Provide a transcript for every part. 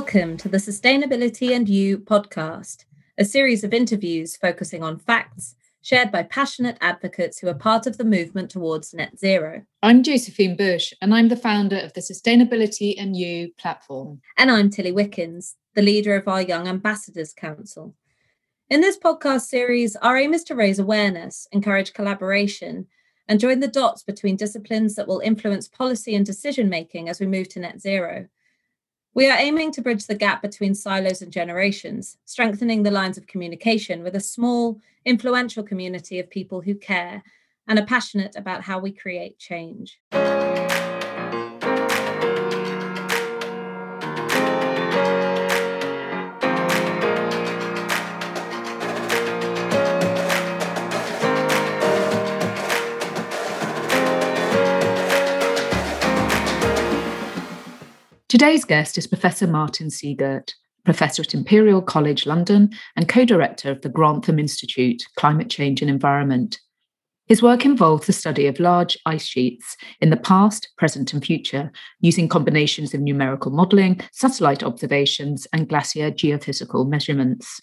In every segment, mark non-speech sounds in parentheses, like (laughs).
Welcome to the Sustainability and You podcast, a series of interviews focusing on facts shared by passionate advocates who are part of the movement towards net zero. I'm Josephine Bush, and I'm the founder of the Sustainability and You platform. And I'm Tilly Wickens, the leader of our Young Ambassadors Council. In this podcast series, our aim is to raise awareness, encourage collaboration, and join the dots between disciplines that will influence policy and decision making as we move to net zero. We are aiming to bridge the gap between silos and generations, strengthening the lines of communication with a small, influential community of people who care and are passionate about how we create change. Today's guest is Professor Martin Siegert, Professor at Imperial College London and co director of the Grantham Institute, Climate Change and Environment. His work involves the study of large ice sheets in the past, present, and future, using combinations of numerical modelling, satellite observations, and glacier geophysical measurements.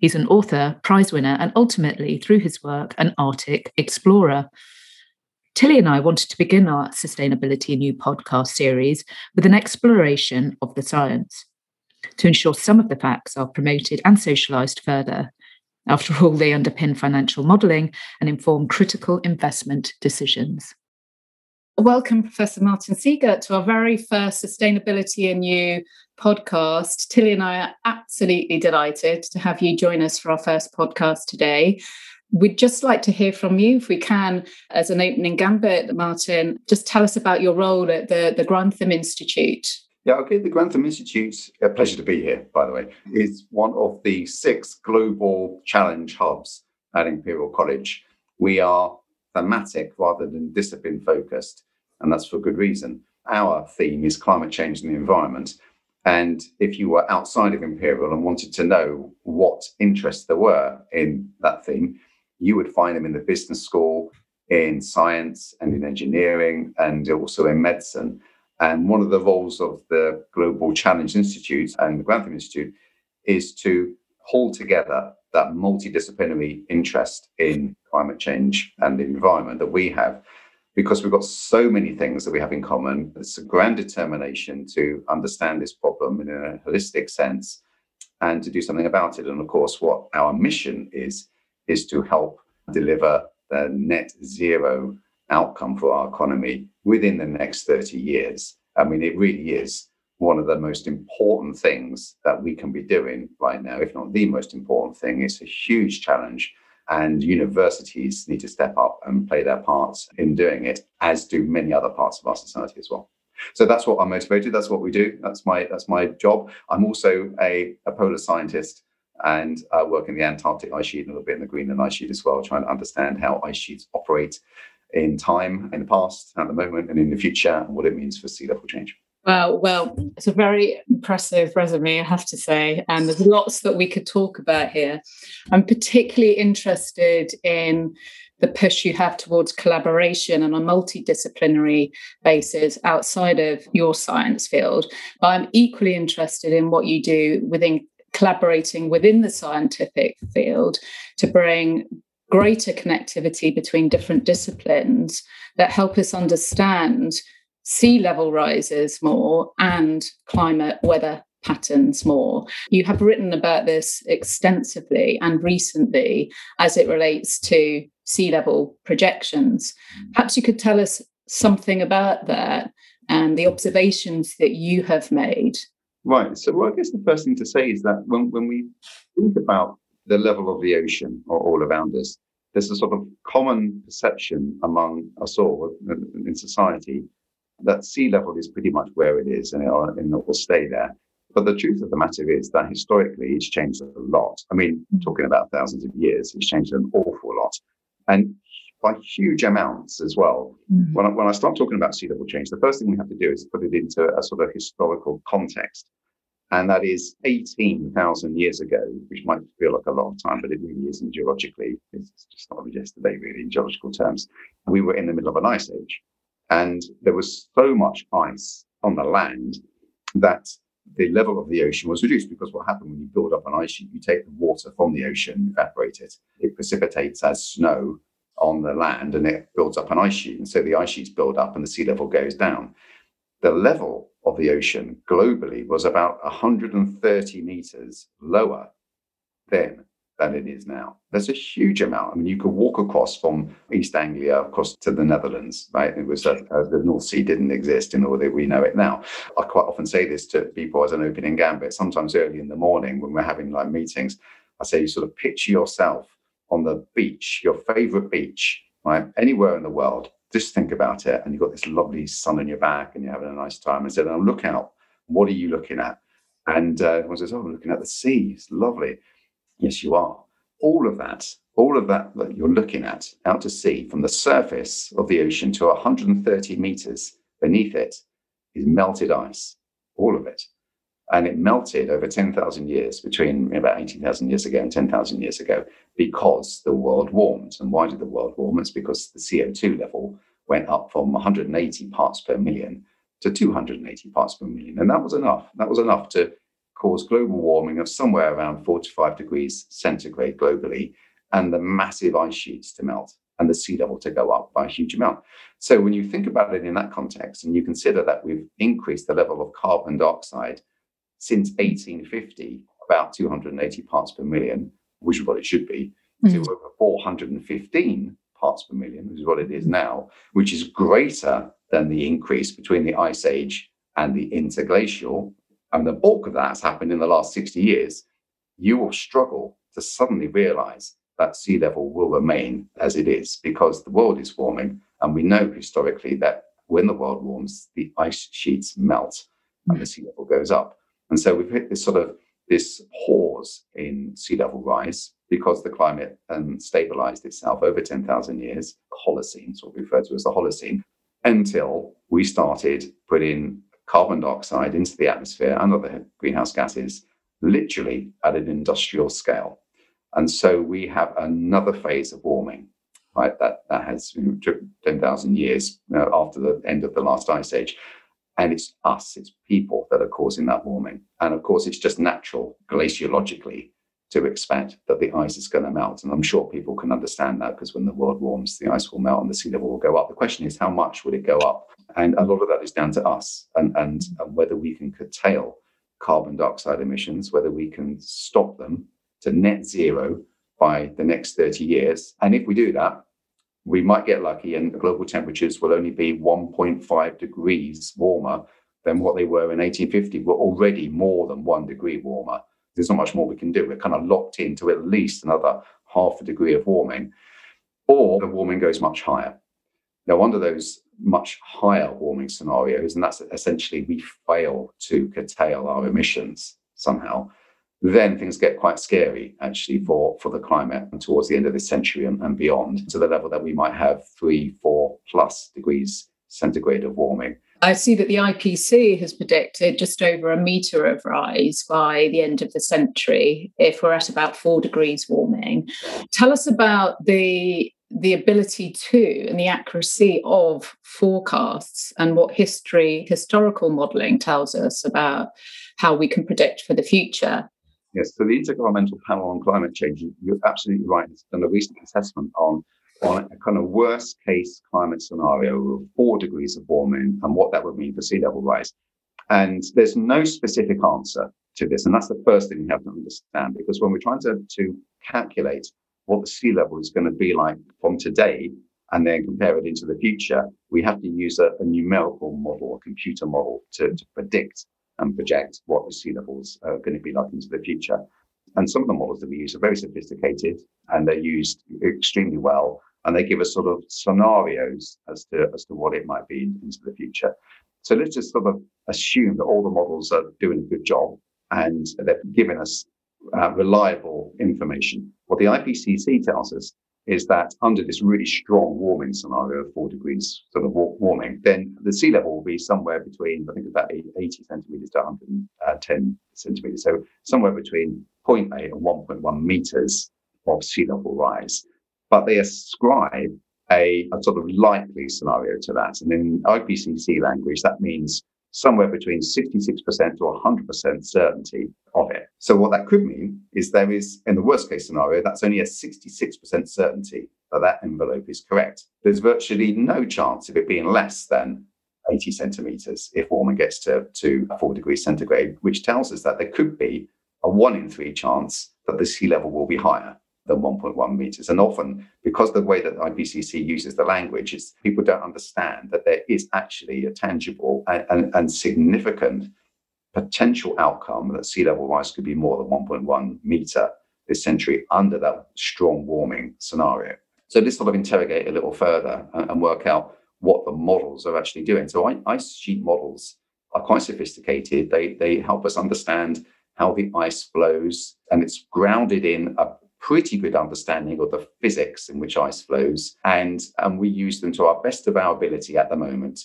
He's an author, prize winner, and ultimately, through his work, an Arctic explorer. Tilly and I wanted to begin our Sustainability New podcast series with an exploration of the science to ensure some of the facts are promoted and socialised further. After all, they underpin financial modelling and inform critical investment decisions. Welcome, Professor Martin Siegert, to our very first Sustainability and You podcast. Tilly and I are absolutely delighted to have you join us for our first podcast today. We'd just like to hear from you, if we can, as an opening gambit, Martin. Just tell us about your role at the, the Grantham Institute. Yeah, okay. The Grantham Institute, a pleasure to be here, by the way, is one of the six global challenge hubs at Imperial College. We are thematic rather than discipline focused, and that's for good reason. Our theme is climate change and the environment. And if you were outside of Imperial and wanted to know what interests there were in that theme, you would find them in the business school, in science and in engineering, and also in medicine. And one of the roles of the Global Challenge Institute and the Grantham Institute is to hold together that multidisciplinary interest in climate change and the environment that we have, because we've got so many things that we have in common. It's a grand determination to understand this problem in a holistic sense and to do something about it. And of course, what our mission is is to help deliver the net zero outcome for our economy within the next 30 years. I mean, it really is one of the most important things that we can be doing right now, if not the most important thing. It's a huge challenge, and universities need to step up and play their parts in doing it, as do many other parts of our society as well. So that's what I'm motivated. That's what we do. That's my that's my job. I'm also a, a polar scientist and uh, work in the Antarctic ice sheet and a little bit in the Greenland ice sheet as well, trying to understand how ice sheets operate in time, in the past, at the moment, and in the future, and what it means for sea level change. Well, well, it's a very impressive resume, I have to say, and there's lots that we could talk about here. I'm particularly interested in the push you have towards collaboration on a multidisciplinary basis outside of your science field. But I'm equally interested in what you do within collaborating within the scientific field to bring greater connectivity between different disciplines that help us understand sea level rises more and climate weather patterns more. You have written about this extensively and recently as it relates to sea level projections. Perhaps you could tell us something about that and the observations that you have made Right. So, well, I guess the first thing to say is that when, when we think about the level of the ocean or all around us, there's a sort of common perception among us all uh, in society that sea level is pretty much where it is and it, will, and it will stay there. But the truth of the matter is that historically it's changed a lot. I mean, mm. talking about thousands of years, it's changed an awful lot. And by huge amounts as well. Mm-hmm. When, I, when I start talking about sea level change, the first thing we have to do is put it into a sort of historical context. And that is 18,000 years ago, which might feel like a long time, but it really isn't geologically. It's just not yesterday, really, in geological terms. We were in the middle of an ice age. And there was so much ice on the land that the level of the ocean was reduced because what happened when you build up an ice sheet, you take the water from the ocean, evaporate it, it precipitates as snow on the land and it builds up an ice sheet. And so the ice sheets build up and the sea level goes down. The level of the ocean globally was about 130 meters lower then than it is now. That's a huge amount. I mean, you could walk across from East Anglia across to the Netherlands, right? It was uh, uh, the North Sea didn't exist in all that we know it now. I quite often say this to people as an opening gambit. Sometimes early in the morning when we're having like meetings, I say you sort of picture yourself on the beach, your favorite beach, right? Anywhere in the world. Just think about it, and you've got this lovely sun on your back, and you're having a nice time. And said, "Now look out. What are you looking at?" And uh, everyone says, "Oh, I'm looking at the sea. It's lovely." Yes, you are. All of that, all of that that you're looking at out to sea from the surface of the ocean to 130 meters beneath it is melted ice, all of it. And it melted over 10,000 years, between about 18,000 years ago and 10,000 years ago, because the world warmed. And why did the world warm? It's because the CO2 level went up from 180 parts per million to 280 parts per million. And that was enough. That was enough to cause global warming of somewhere around 45 degrees centigrade globally and the massive ice sheets to melt and the sea level to go up by a huge amount. So when you think about it in that context and you consider that we've increased the level of carbon dioxide since 1850, about 280 parts per million, which is what it should be, mm. to over 415 parts per million, which is what it is now, which is greater than the increase between the ice age and the interglacial and the bulk of that has happened in the last 60 years, you will struggle to suddenly realize that sea level will remain as it is because the world is warming. And we know historically that when the world warms, the ice sheets melt and the sea level goes up. And so we've hit this sort of this pause in sea level rise because the climate um, stabilized itself over 10,000 years, Holocene, what we refer to as the Holocene, until we started putting carbon dioxide into the atmosphere and other greenhouse gases, literally at an industrial scale. And so we have another phase of warming, right? That that has you know, 10,000 years you know, after the end of the last ice age. And it's us, it's people that are causing that warming. And of course, it's just natural glaciologically to expect that the ice is going to melt. And I'm sure people can understand that because when the world warms, the ice will melt and the sea level will go up. The question is, how much would it go up? And a lot of that is down to us and, and, and whether we can curtail carbon dioxide emissions, whether we can stop them to net zero by the next 30 years. And if we do that, we might get lucky and global temperatures will only be 1.5 degrees warmer than what they were in 1850. We're already more than one degree warmer there's not much more we can do. We're kind of locked into at least another half a degree of warming, or the warming goes much higher. Now, under those much higher warming scenarios, and that's essentially we fail to curtail our emissions somehow, then things get quite scary actually for, for the climate and towards the end of this century and, and beyond to the level that we might have three, four plus degrees centigrade of warming. I see that the IPCC has predicted just over a metre of rise by the end of the century if we're at about four degrees warming. Tell us about the the ability to and the accuracy of forecasts and what history historical modelling tells us about how we can predict for the future. Yes, so the Intergovernmental Panel on Climate Change, you're absolutely right, it's done a recent assessment on on a kind of worst case climate scenario of four degrees of warming and what that would mean for sea level rise. And there's no specific answer to this. And that's the first thing you have to understand, because when we're trying to, to calculate what the sea level is going to be like from today and then compare it into the future, we have to use a, a numerical model, a computer model to, to predict and project what the sea levels are going to be like into the future. And some of the models that we use are very sophisticated and they're used extremely well and they give us sort of scenarios as to as to what it might be into the future. So let's just sort of assume that all the models are doing a good job and they're giving us uh, reliable information. What the IPCC tells us is that under this really strong warming scenario of four degrees sort of warming, then the sea level will be somewhere between, I think, about 80 centimeters to 110 uh, centimeters. So somewhere between 0.8 and 1.1 meters of sea level rise but they ascribe a, a, sort of likely scenario to that. And in IPCC language, that means somewhere between 66% to 100% certainty of it. So, what that could mean is there is, in the worst case scenario, that's only a 66% certainty that that envelope is correct. There's virtually no chance of it being less than 80 centimeters if warming gets to, to 4 degrees centigrade, which tells us that there could be a one in three chance that the sea level will be higher than 1.1 meters. And often, because the way that IPCC uses the language is people don't understand that there is actually a tangible and, and, and significant potential outcome that sea level rise could be more than 1.1 meter this century under that strong warming scenario. So let's sort of interrogate a little further and, and work out what the models are actually doing. So ice sheet models are quite sophisticated. They they help us understand how the ice flows, and it's grounded in a pretty good understanding of the physics in which ice flows. And, and we use them to our best of our ability at the moment.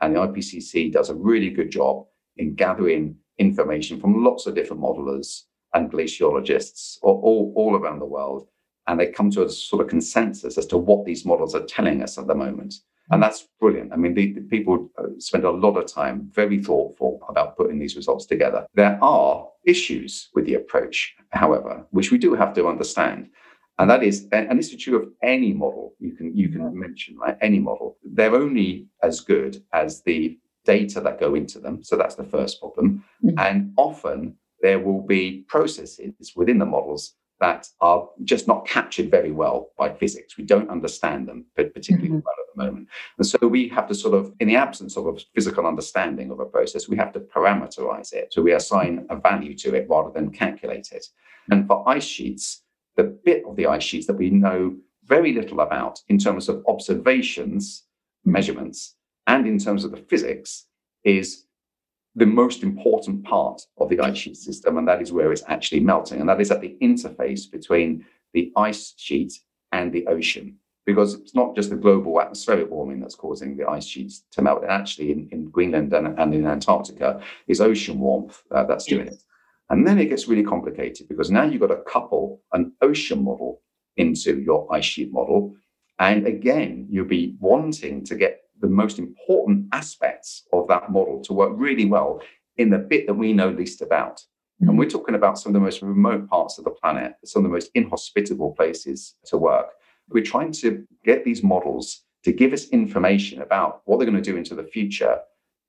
And the IPCC does a really good job in gathering information from lots of different modelers and glaciologists all, all, around the world. And they come to a sort of consensus as to what these models are telling us at the moment. And that's brilliant. I mean, the, the people uh, spend a lot of time, very thoughtful about putting these results together. There are issues with the approach, however, which we do have to understand. And that is, and this is true of any model you can you can mention, right? Any model. They're only as good as the data that go into them. So that's the first problem. Mm-hmm. And often there will be processes within the models that are just not captured very well by physics. We don't understand them particularly mm-hmm. well at the moment. And so we have to sort of, in the absence of a physical understanding of a process, we have to parameterize it. So we assign a value to it rather than calculate it. And for ice sheets, the bit of the ice sheets that we know very little about in terms of observations, measurements, and in terms of the physics is the most important part of the ice sheet system, and that is where it's actually melting. And that is at the interface between the ice sheet and the ocean. Because it's not just the global atmospheric warming that's causing the ice sheets to melt. And actually, in, in Greenland and, and, in Antarctica, is ocean warmth uh, that's doing it. And then it gets really complicated because now you've got to couple an ocean model into your ice sheet model. And again, you'll be wanting to get the most important aspects of that model to work really well in the bit that we know least about. Mm-hmm. And we're talking about some of the most remote parts of the planet, some of the most inhospitable places to work. We're trying to get these models to give us information about what they're going to do into the future.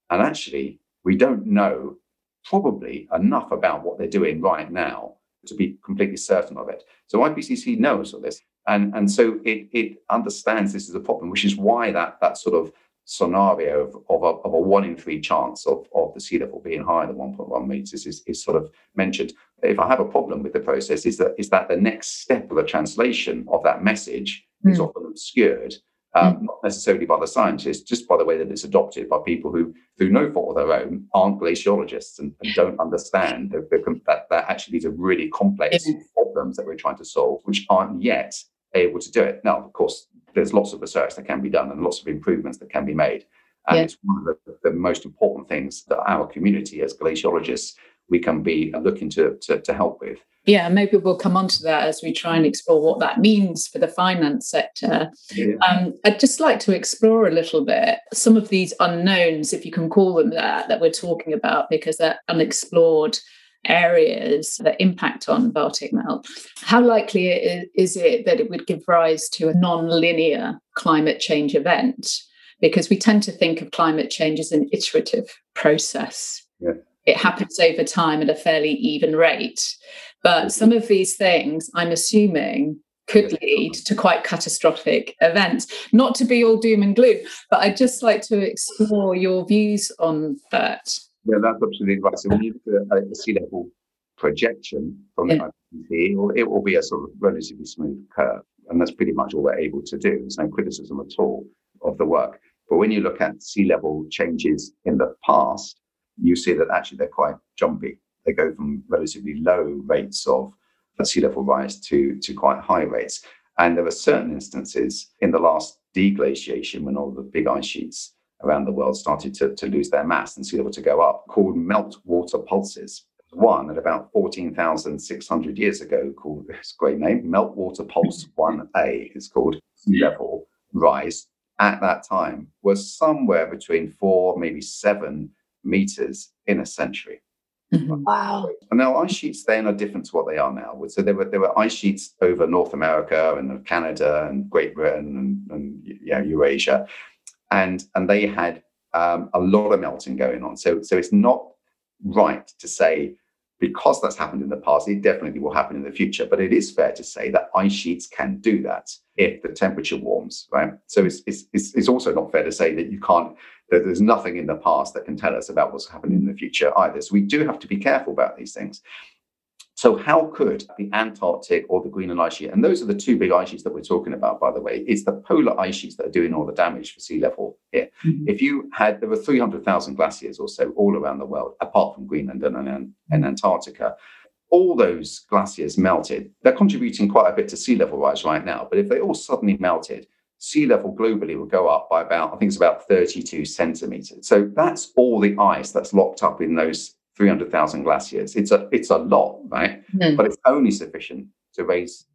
And actually, we don't know probably enough about what they're doing right now to be completely certain of it. So IPCC knows all this. And, and so it, it understands this is a problem, which is why that, that sort of scenario of, of, a, of a one in three chance of, of the sea level being higher than 1.1 meters is, is sort of mentioned. If I have a problem with the process, is that is that the next step of the translation of that message mm. is hmm. often obscured, um, mm. not necessarily by the scientists, just by the way that it's adopted by people who, through no fault of their own, aren't glaciologists and, and don't understand the, the, that, that actually these are really complex problems that we're trying to solve, which aren't yet able to do it. Now, of course, there's lots of research that can be done and lots of improvements that can be made. And yeah. it's one of the, the, most important things that our community as glaciologists we can be looking to, to, to help with. Yeah, maybe we'll come on to that as we try and explore what that means for the finance sector. Yeah. Um, I'd just like to explore a little bit some of these unknowns, if you can call them that, that we're talking about, because they're unexplored areas that impact on Baltic melt. How likely is it that it would give rise to a non-linear climate change event? Because we tend to think of climate change as an iterative process. Yeah. It happens over time at a fairly even rate. But some of these things, I'm assuming, could lead to quite catastrophic events. Not to be all doom and gloom, but I'd just like to explore your views on that. Yeah, that's absolutely right. So when you look at a sea level projection from the IPCC, it will, it will be a sort of relatively smooth curve. And that's pretty much all we're able to do. There's no criticism at all of the work. But when you look at sea level changes in the past, you see that actually they're quite jumpy. They go from relatively low rates of sea level rise to, to quite high rates. And there are certain instances in the last deglaciation when all the big ice sheets around the world started to, to lose their mass and sea level to go up, called meltwater pulses. One at about 14,600 years ago, called (laughs) this great name, Meltwater Pulse 1A, is called sea level rise. At that time, was somewhere between four, maybe seven meters in a century. Mm-hmm. Wow. And now ice sheets then are different to what they are now. So there were there were ice sheets over North America and Canada and Great Britain and, and yeah, Eurasia. And and they had um, a lot of melting going on. So so it's not right to say because that's happened in the past, it definitely will happen in the future. But it is fair to say that ice sheets can do that if the temperature warms, right? So it's, it's, it's, also not fair to say that you can't, that there's nothing in the past that can tell us about what's happening in the future either. So we do have to be careful about these things. So, how could the Antarctic or the Greenland ice sheet, and those are the two big ice sheets that we're talking about, by the way, it's the polar ice sheets that are doing all the damage for sea level here. Mm-hmm. If you had, there were 300,000 glaciers or so all around the world, apart from Greenland and, and, and Antarctica. All those glaciers melted. They're contributing quite a bit to sea level rise right now, but if they all suddenly melted, sea level globally will go up by about, I think it's about 32 centimeters. So that's all the ice that's locked up in those 300,000 glaciers. It's a it's a lot, right? Mm. But it's only sufficient to raise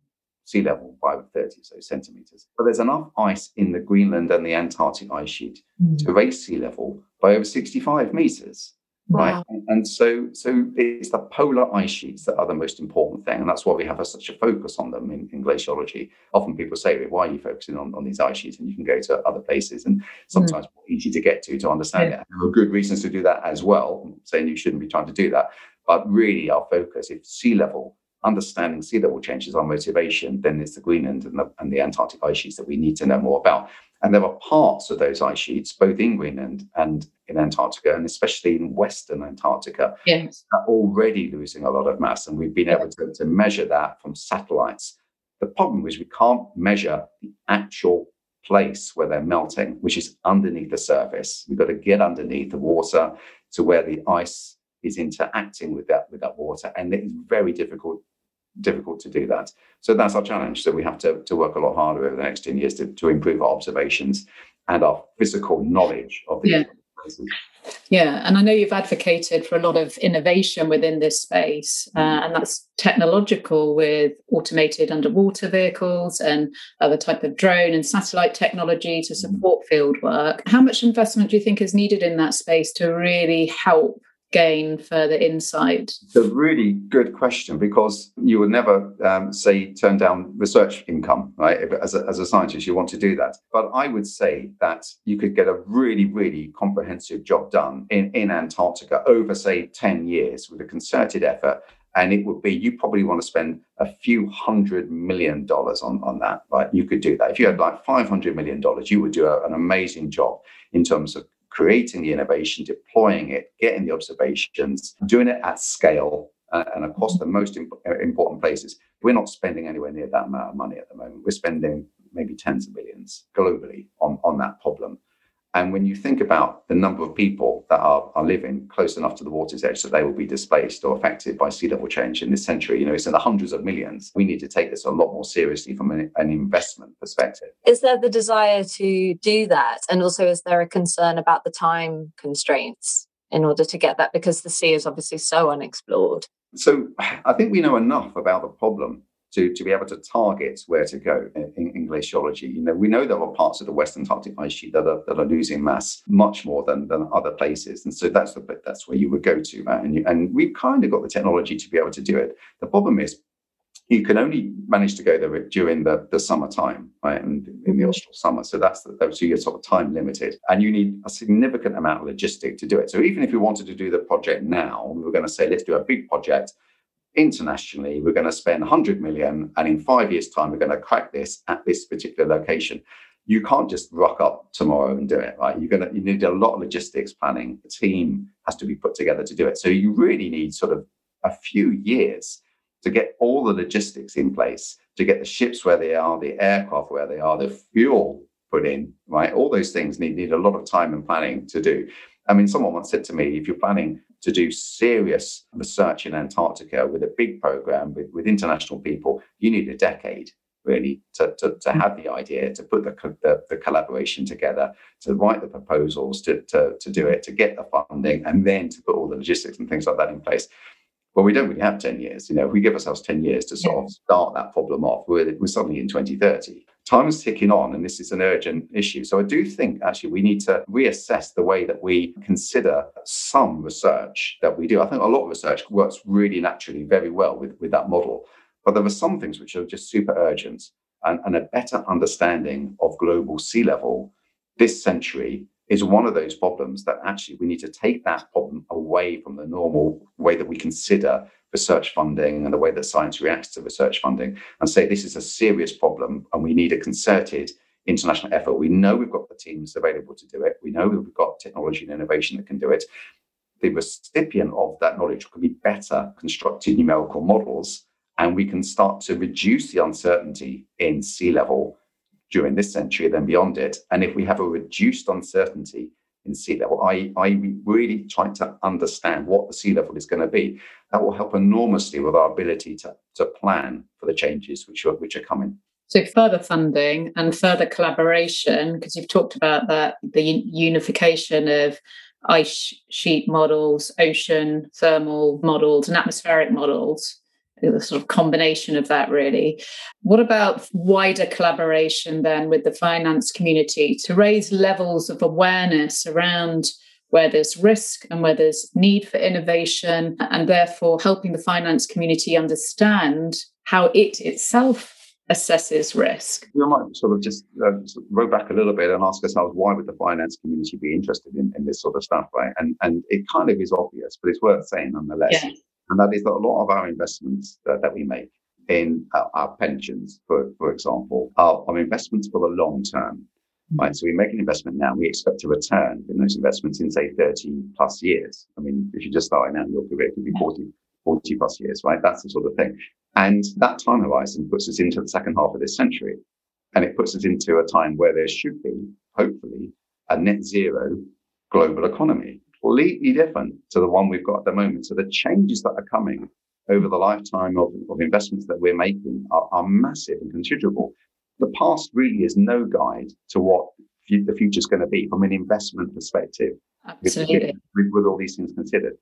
sea level by 30 so centimeters. But there's enough ice in the Greenland and the Antarctic ice sheet mm. to raise sea level by over 65 meters. Wow. Right. And so so it's the polar ice sheets that are the most important thing. And that's why we have a, such a focus on them in, in, glaciology. Often people say, why are you focusing on, on these ice sheets? And you can go to other places and sometimes mm. easy to get to to understand yeah. it. And there are good reasons to do that as well. I'm saying you shouldn't be trying to do that. But really our focus, if sea level understanding sea level changes our motivation, then it's the Greenland and the, and the Antarctic ice sheets that we need to know more about. And there are parts of those ice sheets, both in Greenland and in Antarctica, and especially in Western Antarctica, yes. are already losing a lot of mass. And we've been able to, to measure that from satellites. The problem is we can't measure the actual place where they're melting, which is underneath the surface. We've got to get underneath the water to where the ice is interacting with that with that water, and it is very difficult difficult to do that. So that's our challenge. So we have to, to work a lot harder over the next 10 years to, to improve our observations and our physical knowledge of the yeah. places. Yeah, and I know you've advocated for a lot of innovation within this space, uh, and that's technological with automated underwater vehicles and other type of drone and satellite technology to support field work. How much investment do you think is needed in that space to really help gain further insight? It's a really good question because you would never um, say turn down research income, right? As a, as a scientist, you want to do that. But I would say that you could get a really, really comprehensive job done in, in Antarctica over, say, 10 years with a concerted effort. And it would be, you probably want to spend a few hundred million dollars on, on that, right? You could do that. If you had like $500 million, you would do a, an amazing job in terms of creating the innovation, deploying it, getting the observations, doing it at scale uh, and across the most imp- uh, important places. We're not spending anywhere near that amount of money at the moment. We're spending maybe tens of millions globally on, on that problem. And when you think about the number of people that are, are living close enough to the water's edge that they will be displaced or affected by sea level change in this century, you know, it's in the hundreds of millions. We need to take this a lot more seriously from an, an investment perspective. Is there the desire to do that? And also, is there a concern about the time constraints in order to get that? Because the sea is obviously so unexplored. So I think we know enough about the problem to, to be able to target where to go in, in, glaciology. You know, we know there are parts of the West Antarctic ice sheet that are, that are losing mass much more than, than other places. And so that's the that's where you would go to. Right? And, you, and we've kind of got the technology to be able to do it. The problem is you can only manage to go there during the, the summertime, right? And in the mm-hmm. austral summer. So that's the, so you're sort of time limited. And you need a significant amount of logistic to do it. So even if you wanted to do the project now, we were going to say, let's do a big project internationally, we're going to spend 100 million, and in five years' time, we're going to crack this at this particular location. You can't just rock up tomorrow and do it, right? You're gonna you need a lot of logistics planning. A team has to be put together to do it. So you really need sort of a few years to get all the logistics in place, to get the ships where they are, the aircraft where they are, the fuel put in, right? All those things need, need a lot of time and planning to do. I mean, someone once said to me, if you're planning to do serious research in Antarctica with a big program with, with international people, you need a decade really to, to, to hmm. have the idea, to put the, the, the, collaboration together, to write the proposals, to, to, to do it, to get the funding, and then to put all the logistics and things like that in place. Well, we don't really have 10 years. You know, if we give ourselves 10 years to sort of start that problem off, we're, we're suddenly in 2030. Time is ticking on and this is an urgent issue. So I do think actually we need to reassess the way that we consider some research that we do. I think a lot of research works really naturally very well with, with that model. But there are some things which are just super urgent and, and a better understanding of global sea level this century is one of those problems that actually we need to take that problem away from the normal way that we consider research funding and the way that science reacts to research funding and say this is a serious problem and we need a concerted international effort. We know we've got the teams available to do it. We know we've got technology and innovation that can do it. The recipient of that knowledge could be better constructed numerical models, and we can start to reduce the uncertainty in sea level during this century, and then beyond it. And if we have a reduced uncertainty in sea level, I, I really try to understand what the sea level is going to be. That will help enormously with our ability to, to plan for the changes which are, which are coming. So further funding and further collaboration, because you've talked about that, the unification of ice sheet models, ocean thermal models, and atmospheric models the sort of combination of that really what about wider collaboration then with the finance community to raise levels of awareness around where there's risk and where there's need for innovation and therefore helping the finance community understand how it itself assesses risk. We might sort of just uh, row back a little bit and ask ourselves why would the finance community be interested in, in this sort of stuff, right? And and it kind of is obvious, but it's worth saying nonetheless. Yeah and that is that a lot of our investments that, that we make in uh, our pensions, for, for example, are, are investments for the long term. Mm-hmm. Right, so we make an investment now. We expect a return in those investments in say 30 plus years. I mean, if you're just starting out, in your career it could be 40, 40 plus years, right? That's the sort of thing. And that time horizon puts us into the second half of this century. And it puts us into a time where there should be, hopefully, a net zero global economy completely different to the one we've got at the moment. So the changes that are coming over the lifetime of, of investments that we're making are, are massive and considerable. The past really is no guide to what f- the future is going to be from an investment perspective. Absolutely. With, with all these things considered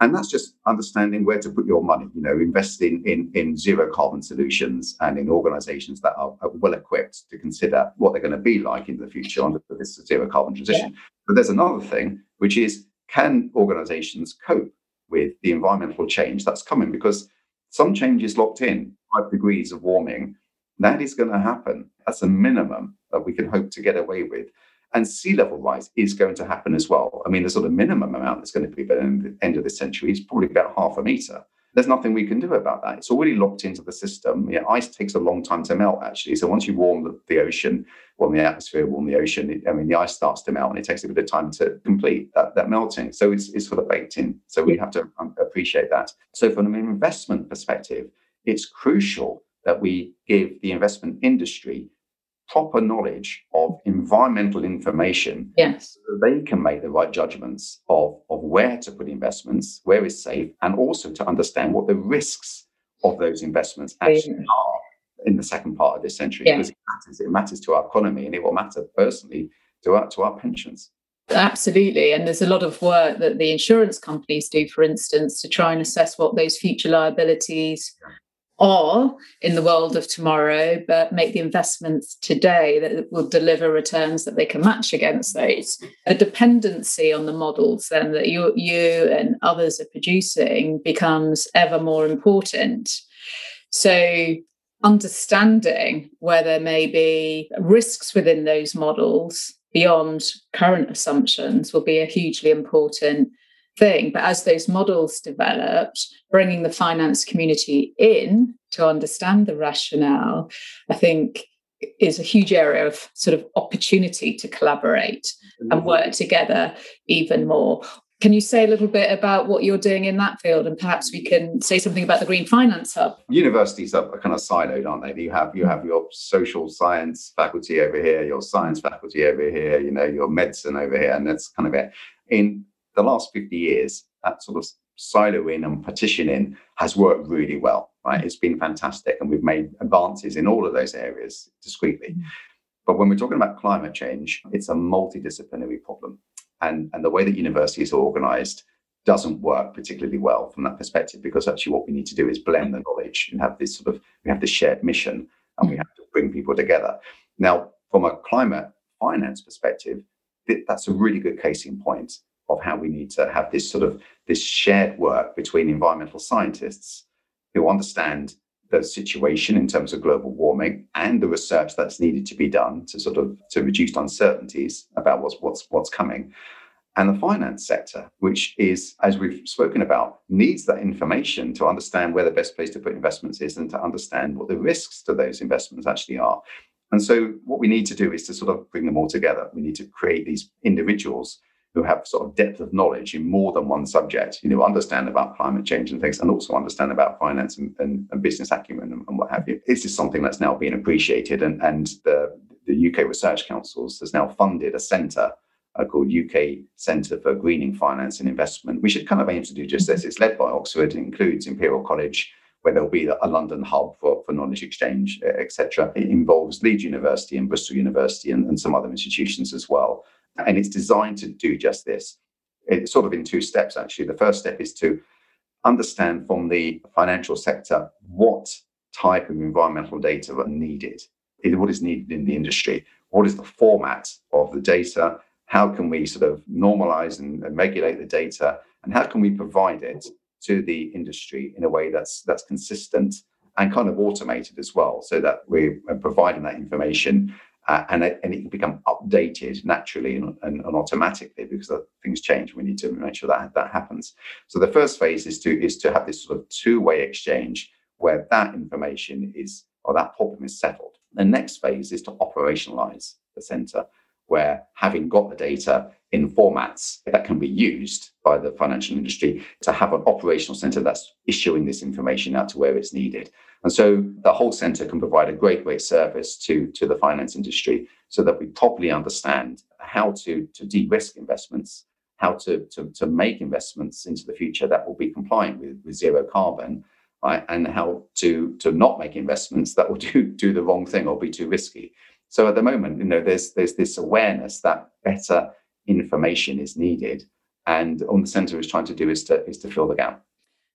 and that's just understanding where to put your money you know investing in in zero carbon solutions and in organizations that are, are well equipped to consider what they're going to be like in the future under this zero carbon transition. Yeah. but there's another thing which is can organizations cope with the environmental change that's coming? Because some change is locked in five degrees of warming. That is going to happen. That's a minimum that we can hope to get away with and sea level rise is going to happen as well. I mean, the sort of minimum amount that's going to be by the end of this century is probably about half a meter. There's nothing we can do about that. It's already locked into the system. Yeah, ice takes a long time to melt, actually. So once you warm the, the ocean, warm the atmosphere, warm the ocean, it, I mean, the ice starts to melt and it takes a bit of time to complete that, that melting. So it's, it's sort of baked in. So we have to um, appreciate that. So from an investment perspective, it's crucial that we give the investment industry proper knowledge of environmental information yes so they can make the right judgments of, of where to put investments where is safe and also to understand what the risks of those investments actually yeah. are in the second part of this century yeah. because it matters it matters to our economy and it will matter personally to our to our pensions Absolutely. And there's a lot of work that the insurance companies do, for instance, to try and assess what those future liabilities are in the world of tomorrow, but make the investments today that will deliver returns that they can match against those. The dependency on the models then that you, you and others are producing becomes ever more important. So understanding where there may be risks within those models beyond current assumptions will be a hugely important thing. But as those models developed, bringing the finance community in to understand the rationale, I think is a huge area of sort of opportunity to collaborate and work together even more. Can you say a little bit about what you're doing in that field, and perhaps we can say something about the Green Finance Hub? Universities are kind of siloed, aren't they? You have you have your social science faculty over here, your science faculty over here, you know, your medicine over here, and that's kind of it. In the last 50 years, that sort of siloing and partitioning has worked really well, right? It's been fantastic. And we've made advances in all of those areas discreetly. Mm-hmm. But when we're talking about climate change, it's a multidisciplinary problem. And, and the way that universities are organized doesn't work particularly well from that perspective because actually what we need to do is blend the knowledge and have this sort of we have this shared mission and we mm. have to bring people together. Now, from a climate finance perspective, that's a really good case in point of how we need to have this sort of this shared work between environmental scientists who understand the situation in terms of global warming and the research that's needed to be done to sort of to reduce uncertainties about what's what's what's coming. And the finance sector which is as we've spoken about needs that information to understand where the best place to put investments is and to understand what the risks to those investments actually are. And so what we need to do is to sort of bring them all together. We need to create these individuals who have sort of depth of knowledge in more than one subject, you know, understand about climate change and things, and also understand about finance and, and, and business acumen and, and, what have you. This is something that's now being appreciated, and, and the, the UK Research Councils has now funded a centre uh, called UK Centre for Greening Finance and Investment. We should kind of aim to do just this. It's led by Oxford, it includes Imperial College, where there'll be a London hub for, for knowledge exchange, etc. It involves Leeds University and Bristol University and, and some other institutions as well. And it's designed to do just this. It's sort of in two steps, actually. The first step is to understand from the financial sector what type of environmental data are needed, what is needed in the industry, what is the format of the data, how can we sort of normalize and, and regulate the data, and how can we provide it to the industry in a way that's that's consistent and kind of automated as well, so that we're providing that information uh, and, it, and it can become updated naturally and, and, and, automatically because things change. We need to make sure that that happens. So the first phase is to is to have this sort of two-way exchange where that information is or that problem is settled. The next phase is to operationalize the center, where having got the data in formats that can be used by the financial industry to have an operational center that's issuing this information out to where it's needed. And so the whole center can provide a great, great service to, to the finance industry so that we properly understand how to, to de-risk investments, how to, to, to make investments into the future that will be compliant with, with zero carbon, right? and how to, to not make investments that will (laughs) do, do the wrong thing or be too risky. So at the moment, you know, there's there's this awareness that better information is needed. And all the centre is trying to do is to is to fill the gap.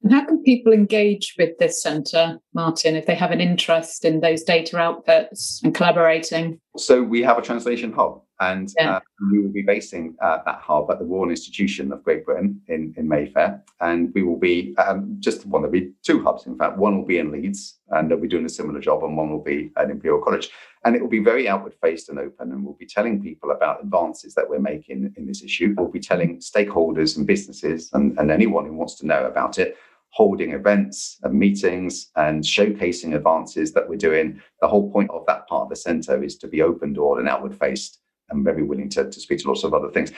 And how can people engage with this centre, Martin, if they have an interest in those data outputs and collaborating? So we have a translation hub, and yeah. uh, we will be basing uh, that hub at the Royal Institution of Great Britain in, in Mayfair. And we will be um, just one, there'll be two hubs, in fact. One will be in Leeds, and they'll be doing a similar job, and one will be at Imperial College. And it will be very outward faced and open, and we'll be telling people about advances that we're making in this issue. We'll be telling stakeholders and businesses and, and anyone who wants to know about it holding events and meetings and showcasing advances that we're doing. The whole point of that part of the centre is to be open doored and outward faced and very willing to, to speak to lots of other things.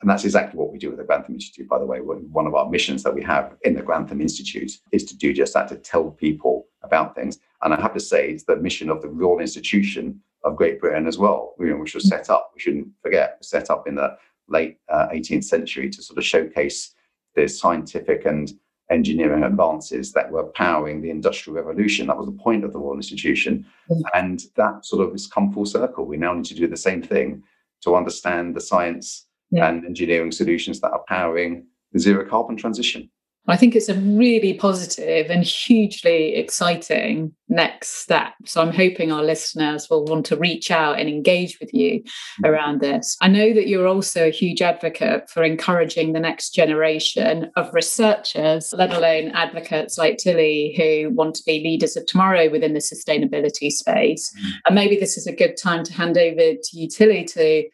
And that's exactly what we do at the Grantham Institute, by the way. One of our missions that we have in the Grantham Institute is to do just that, to tell people about things. And I have to say, it's the mission of the Royal Institution of Great Britain as well, you know, which was set up, we shouldn't forget, set up in the late uh, 18th century to sort of showcase the scientific and engineering advances that were powering the industrial revolution. That was the point of the Royal Institution. Mm. And that sort of has come full circle. We now need to do the same thing to understand the science yeah. and engineering solutions that are powering the zero carbon transition. I think it's a really positive and hugely exciting next step. So I'm hoping our listeners will want to reach out and engage with you mm-hmm. around this. I know that you're also a huge advocate for encouraging the next generation of researchers, let alone advocates like Tilly who want to be leaders of tomorrow within the sustainability space. Mm. And maybe this is a good time to hand over to you, Tilly, to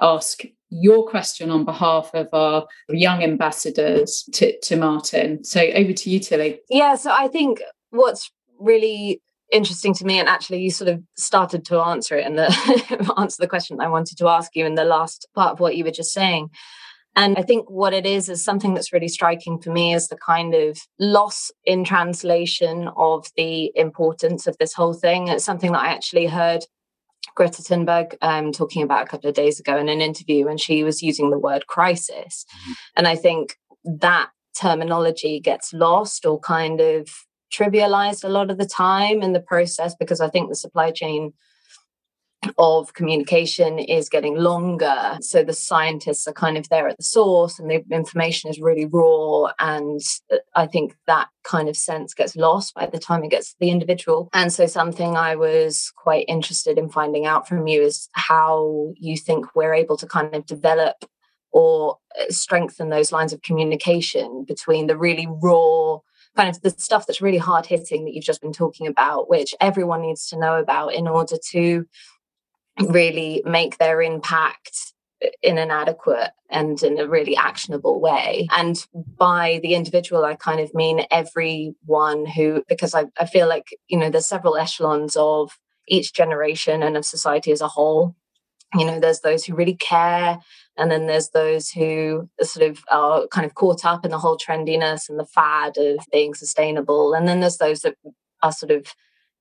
ask your question on behalf of our young ambassadors to, to Martin. So over to you, Tilly. Yeah, so I think what's really interesting to me, and actually you sort of started to answer it and the (laughs) answer the question I wanted to ask you in the last part of what you were just saying. And I think what it is is something that's really striking for me is the kind of loss in translation of the importance of this whole thing. It's something that I actually heard Greta Thunberg um, talking about a couple of days ago in an interview, and she was using the word crisis. Mm-hmm. And I think that terminology gets lost or kind of trivialized a lot of the time in the process because I think the supply chain of communication is getting longer. So the scientists are kind of there at the source and the information is really raw. And I think that kind of sense gets lost by the time it gets to the individual. And so something I was quite interested in finding out from you is how you think we're able to kind of develop or uh, strengthen those lines of communication between the really raw kind of the stuff that's really hard hitting that you've just been talking about, which everyone needs to know about in order to really make their impact uh, in an adequate and in a really actionable way. And by the individual, I kind of mean everyone who, because I, I feel like, you know, there's several echelons of each generation and of society as a whole. You know, there's those who really care, and then there's those who sort of are kind of caught up in the whole trendiness and the fad of being sustainable. And then there's those that are sort of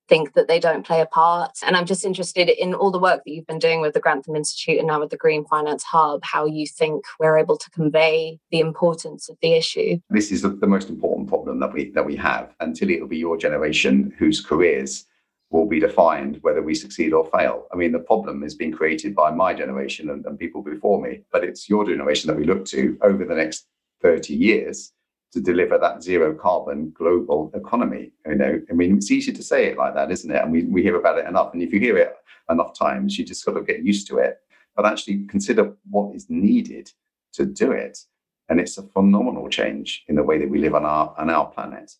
think that they don't play a part. And I'm just interested in all the work that you've been doing with the Grantham Institute and now with the Green Finance Hub, how you think we're able to convey the importance of the issue. This is the, most important problem that we that we have. Until it'll be your generation whose careers will be defined whether we succeed or fail. I mean, the problem is being created by my generation and, and people before me, but it's your generation that we look to over the next 30 years to deliver that zero carbon global economy. You know, I mean, it's easy to say it like that, isn't it? And we, we hear about it enough. And if you hear it enough times, you just sort of get used to it. But actually consider what is needed to do it. And it's a phenomenal change in the way that we live on our on our planet.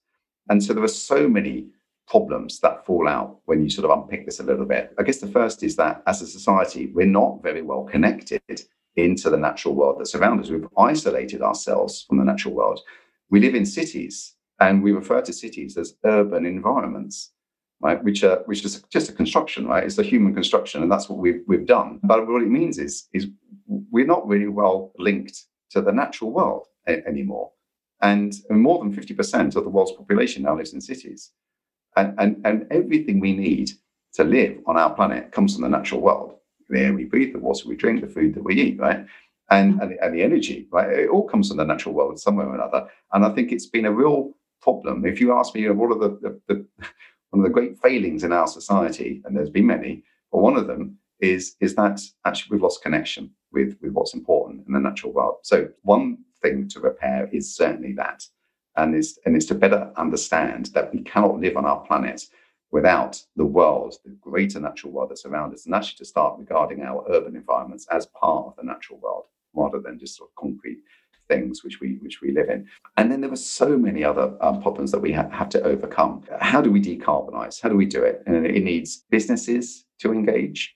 And so there are so many problems that fall out when you sort of unpick this a little bit. I guess the first is that as a society, we're not very well connected into the natural world that surrounds us. We've isolated ourselves from the natural world we live in cities and we refer to cities as urban environments right? Which are which is just a construction right? It's a human construction and that's what we've we've done. But what it means is is we're not really well linked to the natural world a- anymore. And more than 50% of the world's population now lives in cities. And, and and everything we need to live on our planet comes from the natural world. The air we breathe the water we drink the food that we eat right and, and, and the energy, right? It all comes from the natural world somewhere or another. And I think it's been a real problem. If you ask me, you know, what are the, the, the (laughs) one of the great failings in our society, and there's been many, but one of them is is that actually we've lost connection with with what's important in the natural world. So one thing to repair is certainly that, and is and is to better understand that we cannot live on our planet without the world, the greater natural world that's around us, and actually to start regarding our urban environments as part of the natural world rather than just sort of concrete things which we which we live in. And then there are so many other um, problems that we ha- have to overcome. How do we decarbonize? How do we do it? And it needs businesses to engage,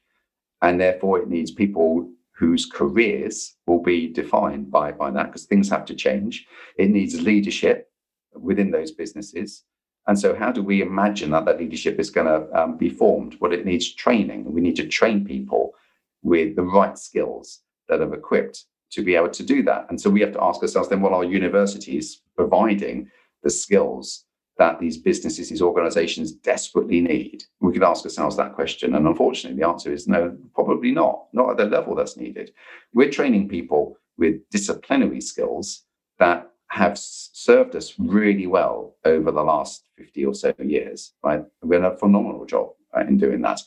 and therefore it needs people whose careers will be defined by by that because things have to change. It needs leadership within those businesses. And so, how do we imagine that that leadership is going to um, be formed? Well, it needs training. We need to train people with the right skills that are equipped to be able to do that. And so we have to ask ourselves then, what are universities providing the skills that these businesses, these organizations desperately need? We could ask ourselves that question. And unfortunately, the answer is no, probably not, not at the level that's needed. We're training people with disciplinary skills that have served us really well over the last 50 or so years, right? We're in a phenomenal job right, in doing that.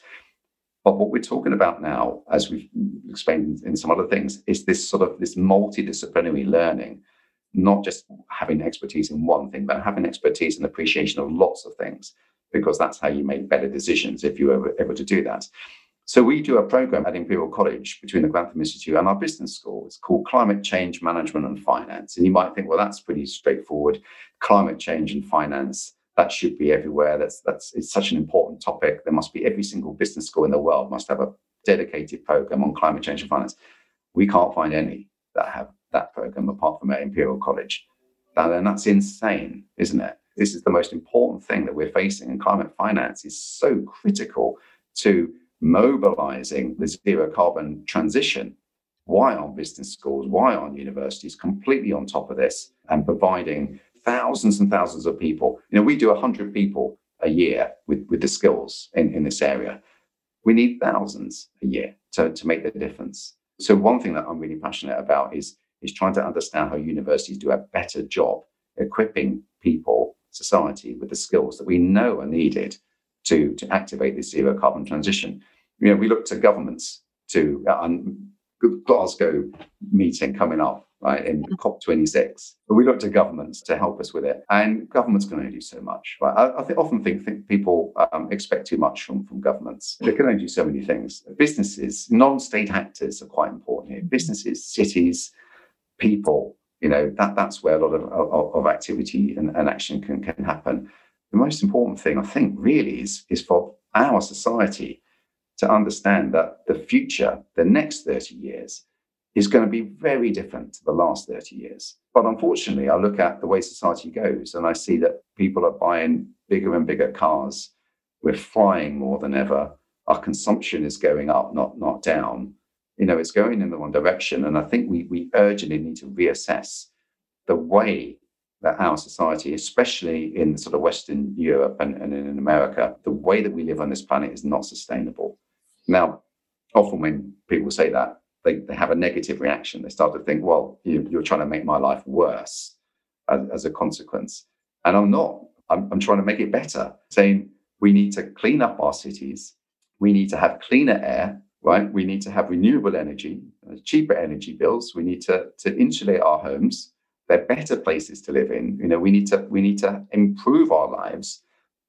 But what we're talking about now, as we've explained in some other things, is this sort of this multidisciplinary learning, not just having expertise in one thing, but having expertise and appreciation of lots of things, because that's how you make better decisions if you're able to do that. So we do a program at Imperial College between the Grantham Institute and our business school. It's called Climate Change Management and Finance. And you might think, well, that's pretty straightforward. Climate change and finance that should be everywhere. That's that's it's such an important topic. There must be every single business school in the world must have a dedicated program on climate change and finance. We can't find any that have that program apart from at Imperial College. And that's insane, isn't it? This is the most important thing that we're facing, and climate finance is so critical to mobilizing the zero carbon transition. Why aren't business schools, why aren't universities completely on top of this and providing thousands and thousands of people. You know, we do 100 people a year with, with the skills in, in this area. We need thousands a year to, to make the difference. So one thing that I'm really passionate about is, is trying to understand how universities do a better job equipping people, society with the skills that we know are needed to, to activate this zero carbon transition. You know, we look to governments to uh, Glasgow meeting coming up, right, in mm-hmm. COP26. But we look to governments to help us with it. And governments can only do so much, right? I, I often think, think people um, expect too much from, from governments. They can only do so many things. Businesses, non state actors are quite important here. Businesses, cities, people, you know, that, that's where a lot of, of, of activity and, and action can, can happen. The most important thing, I think, really is, is for our society to understand that the future, the next 30 years, is going to be very different to the last 30 years. But unfortunately, I look at the way society goes and I see that people are buying bigger and bigger cars. We're flying more than ever. Our consumption is going up, not, not down. You know, it's going in the wrong direction. And I think we, we urgently need to reassess the way that our society, especially in sort of Western Europe and, and in America, the way that we live on this planet is not sustainable. Now, often when people say that, they, they have a negative reaction. They start to think, well, you, are trying to make my life worse as, as a consequence. And I'm not. I'm, I'm trying to make it better, saying we need to clean up our cities. We need to have cleaner air, right? We need to have renewable energy, uh, cheaper energy bills. We need to, to insulate our homes. They're better places to live in. You know, we need to we need to improve our lives.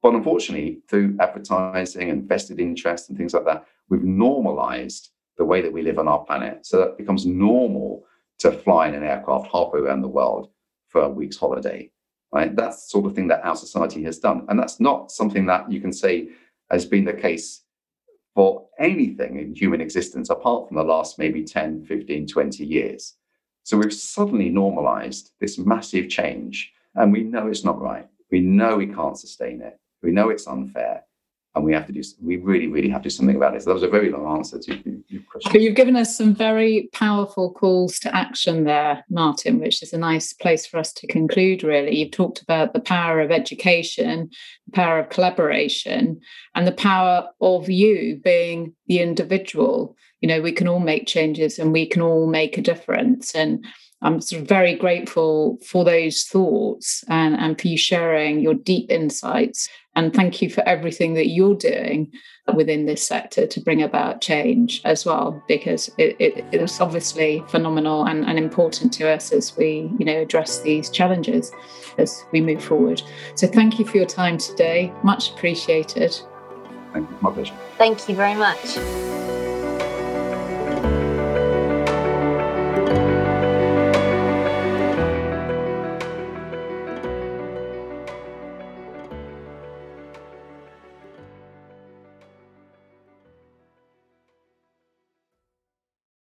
But unfortunately, through advertising and vested interest and things like that, we've normalized the way that we live on our planet. So it becomes normal to fly in an aircraft halfway around the world for a week's holiday. Right? That's the sort of thing that our society has done. And that's not something that you can say has been the case for anything in human existence apart from the last maybe 10, 15, 20 years. So we've suddenly normalized this massive change. And we know it's not right. We know we can't sustain it. We know it's unfair and we have to do we really really have to do something about this that was a very long answer to your question. But you've given us some very powerful calls to action there martin which is a nice place for us to conclude really. You've talked about the power of education the power of collaboration and the power of you being the individual. You know we can all make changes and we can all make a difference and I'm sort of very grateful for those thoughts and, and for you sharing your deep insights. And thank you for everything that you're doing within this sector to bring about change as well, because it, it, it is obviously phenomenal and, and important to us as we, you know, address these challenges as we move forward. So thank you for your time today. Much appreciated. Thank you. My pleasure. Thank you very much.